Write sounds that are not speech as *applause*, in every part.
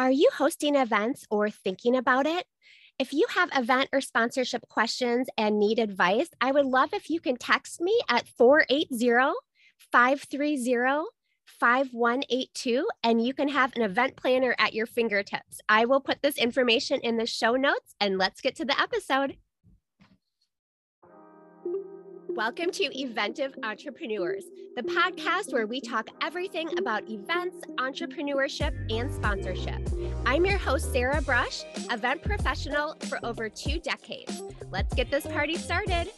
Are you hosting events or thinking about it? If you have event or sponsorship questions and need advice, I would love if you can text me at 480 530 5182 and you can have an event planner at your fingertips. I will put this information in the show notes and let's get to the episode. Welcome to Eventive Entrepreneurs, the podcast where we talk everything about events, entrepreneurship, and sponsorship. I'm your host, Sarah Brush, event professional for over two decades. Let's get this party started.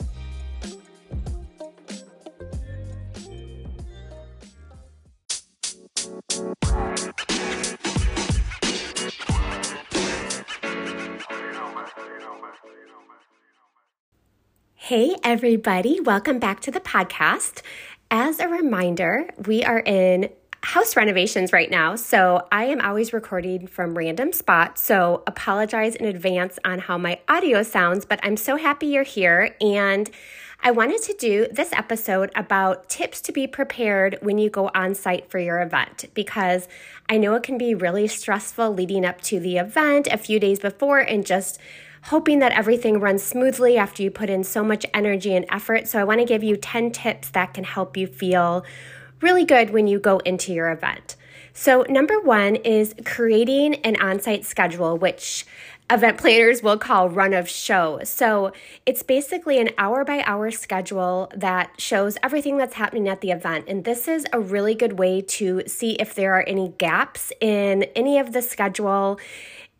Hey, everybody, welcome back to the podcast. As a reminder, we are in house renovations right now, so I am always recording from random spots. So, apologize in advance on how my audio sounds, but I'm so happy you're here. And I wanted to do this episode about tips to be prepared when you go on site for your event because I know it can be really stressful leading up to the event a few days before and just hoping that everything runs smoothly after you put in so much energy and effort. So, I want to give you 10 tips that can help you feel really good when you go into your event. So, number one is creating an on site schedule, which event planners will call run of show. So, it's basically an hour by hour schedule that shows everything that's happening at the event. And this is a really good way to see if there are any gaps in any of the schedule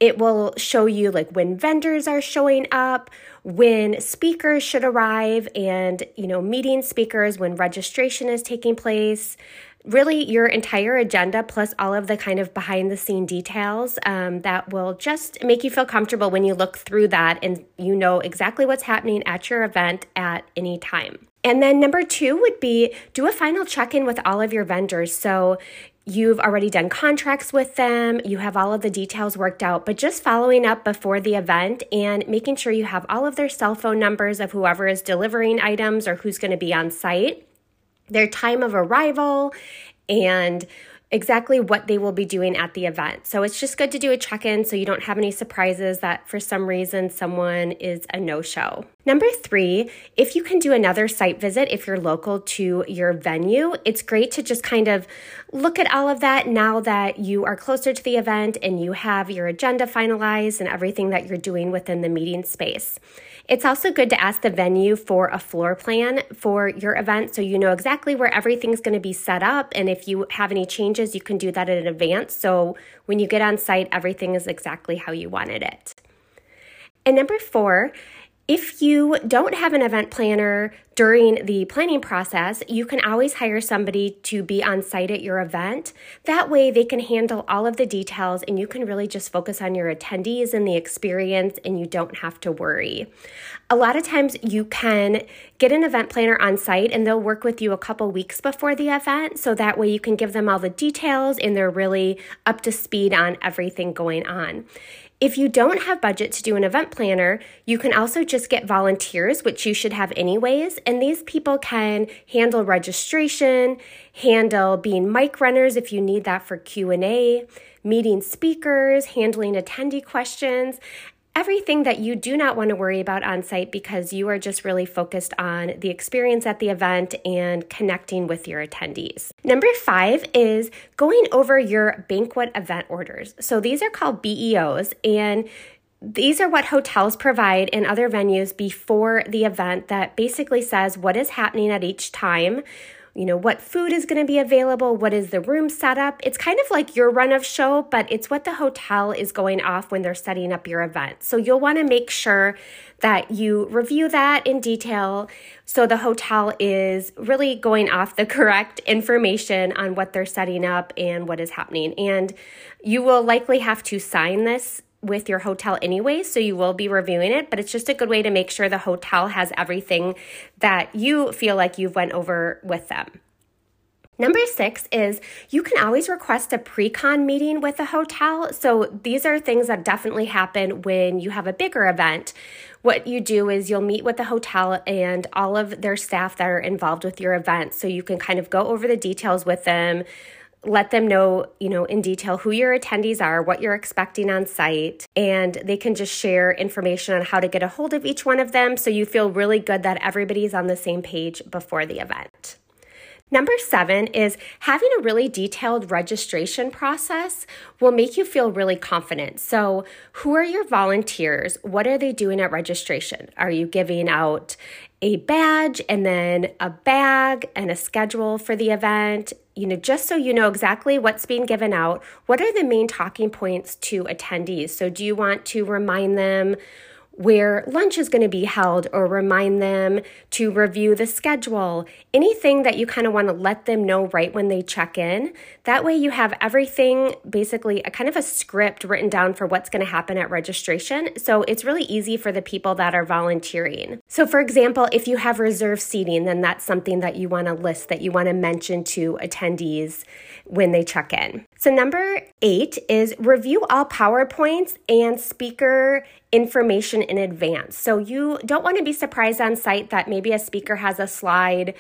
it will show you like when vendors are showing up, when speakers should arrive, and you know, meeting speakers when registration is taking place. Really, your entire agenda plus all of the kind of behind the scene details um, that will just make you feel comfortable when you look through that and you know exactly what's happening at your event at any time. And then number two would be do a final check in with all of your vendors. So you've already done contracts with them, you have all of the details worked out, but just following up before the event and making sure you have all of their cell phone numbers of whoever is delivering items or who's going to be on site, their time of arrival, and exactly what they will be doing at the event. So it's just good to do a check in so you don't have any surprises that for some reason someone is a no show. Number three, if you can do another site visit if you're local to your venue, it's great to just kind of look at all of that now that you are closer to the event and you have your agenda finalized and everything that you're doing within the meeting space. It's also good to ask the venue for a floor plan for your event so you know exactly where everything's going to be set up. And if you have any changes, you can do that in advance. So when you get on site, everything is exactly how you wanted it. And number four, if you don't have an event planner during the planning process, you can always hire somebody to be on site at your event. That way, they can handle all of the details and you can really just focus on your attendees and the experience, and you don't have to worry. A lot of times, you can get an event planner on site and they'll work with you a couple weeks before the event. So that way, you can give them all the details and they're really up to speed on everything going on. If you don't have budget to do an event planner, you can also just get volunteers, which you should have anyways, and these people can handle registration, handle being mic runners if you need that for Q&A, meeting speakers, handling attendee questions, everything that you do not want to worry about on site because you are just really focused on the experience at the event and connecting with your attendees. Number five is going over your banquet event orders. So these are called BEOs, and these are what hotels provide in other venues before the event that basically says what is happening at each time you know, what food is going to be available, what is the room setup. It's kind of like your run of show, but it's what the hotel is going off when they're setting up your event. So you'll want to make sure that you review that in detail so the hotel is really going off the *laughs* correct information on what they're setting up and what is happening. And you will likely have to sign this with your hotel anyway, so you will be reviewing it, but it's just a good way to make sure the hotel has everything that you feel like you've went over with them. Number six is you can always request a pre con meeting with a hotel. So these are things that definitely happen when you have a bigger event. What you do is you'll meet with the hotel and all of their staff that are involved with your event. So you can kind of go over the details with them let them know, you know, in detail who your attendees are, what you're expecting on site, and they can just share information on how to get a hold of each one of them so you feel really good that everybody's on the same page before the event. Number seven is having a really detailed registration process will make you feel really confident. So, who are your volunteers? What are they doing at registration? Are you giving out a badge and then a bag and a schedule for the event? You know, just so you know exactly what's being given out, what are the main talking points to attendees? So, do you want to remind them? Where lunch is going to be held or remind them to review the schedule. Anything that you kind of want to let them know right when they check in. That way, you have everything basically a kind of a script written down for what's going to happen at registration. So it's really easy for the people that are volunteering. So, for example, if you have reserved seating, then that's something that you want to list that you want to mention to attendees when they check in. So, number eight is review all PowerPoints and speaker information in advance. So, you don't want to be surprised on site that maybe a speaker has a slide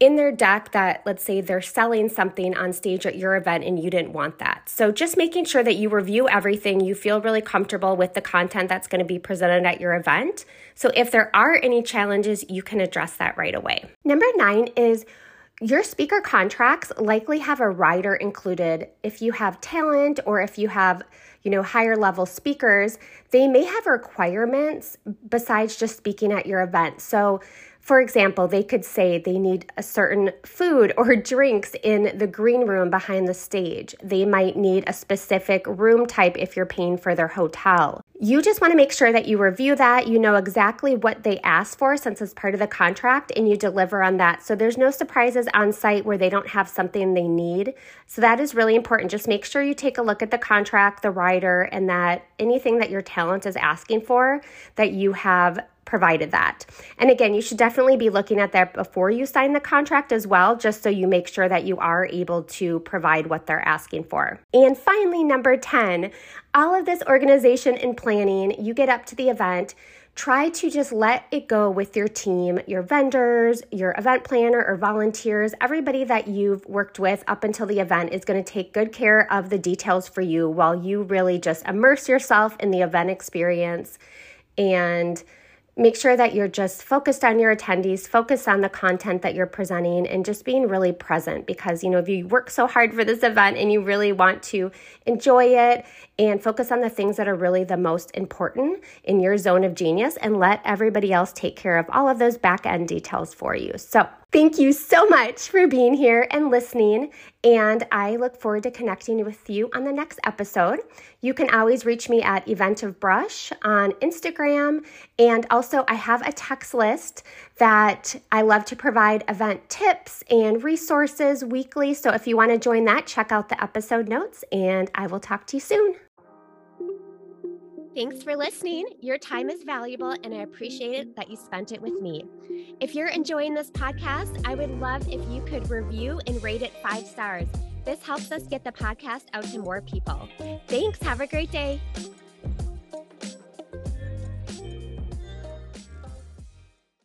in their deck that, let's say, they're selling something on stage at your event and you didn't want that. So, just making sure that you review everything, you feel really comfortable with the content that's going to be presented at your event. So, if there are any challenges, you can address that right away. Number nine is your speaker contracts likely have a rider included. If you have talent or if you have, you know, higher level speakers, they may have requirements besides just speaking at your event. So for example, they could say they need a certain food or *laughs* drinks in the green room behind the stage. They might need a specific room type if you're paying for their hotel. You just want to make sure that you review that, you know exactly what they ask for since it's part of the contract, and you deliver on that. So there's no surprises on site where they don't have something they need. So that is really important. Just make sure you take a look at the contract, the rider, and that anything that your talent is asking for, that you have provided that. And again, you should definitely be looking at that before you sign the contract as well, just so you make sure that you are able to provide what they're asking for. And finally, number 10, all of this organization and planning, you get up to the event. Try to just let it go with your team, your vendors, your event planner or volunteers, everybody that you've worked with up until the event is going to take good care of the details for you while you really just immerse yourself in the event experience and make sure that you're just focused on your attendees, focus on the content that you're presenting, and just being really present because, you know, if you work so hard for this event and you really want to enjoy it and focus on the things that are really the most important in your zone of genius and let everybody else take care of all of those back end details for you. So, Thank you so much for being here and listening. And I look forward to connecting with you on the next episode. You can always reach me at Event of Brush on Instagram. And also, I have a text list that I love to provide event tips and resources weekly. So if you want to join that, check out the episode notes, and I will talk to you soon. Thanks for listening. Your time is valuable, and I appreciate it that you spent it with me. If you're enjoying this podcast, I would love if you could review and rate it five stars. This helps us get the podcast out to more people. Thanks. Have a great day.